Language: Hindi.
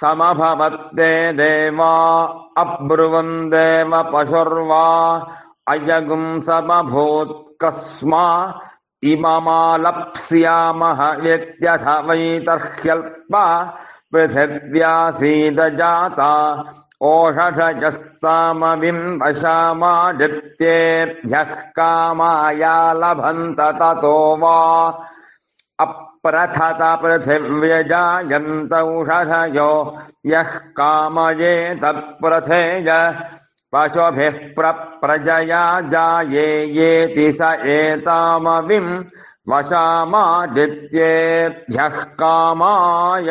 समभवत्ते देवा अब्रुवन् देव पशुर्वा, अयगुं समभूत्कस्मा इममालप्स्यामः इत्यथ वैतर्ह्यल्पा पृथिव्यासीदजाता, ओषधजस्तामबिम्बशामादित्येभ्यः कामाया लभन्त ततो वा। प्रथत पृथिव्यजायन्तौषहयो यः कामयेतप्रथेय पशुभिः प्रजयाजायेति स एतामविम् वशामादित्येभ्यः कामाय।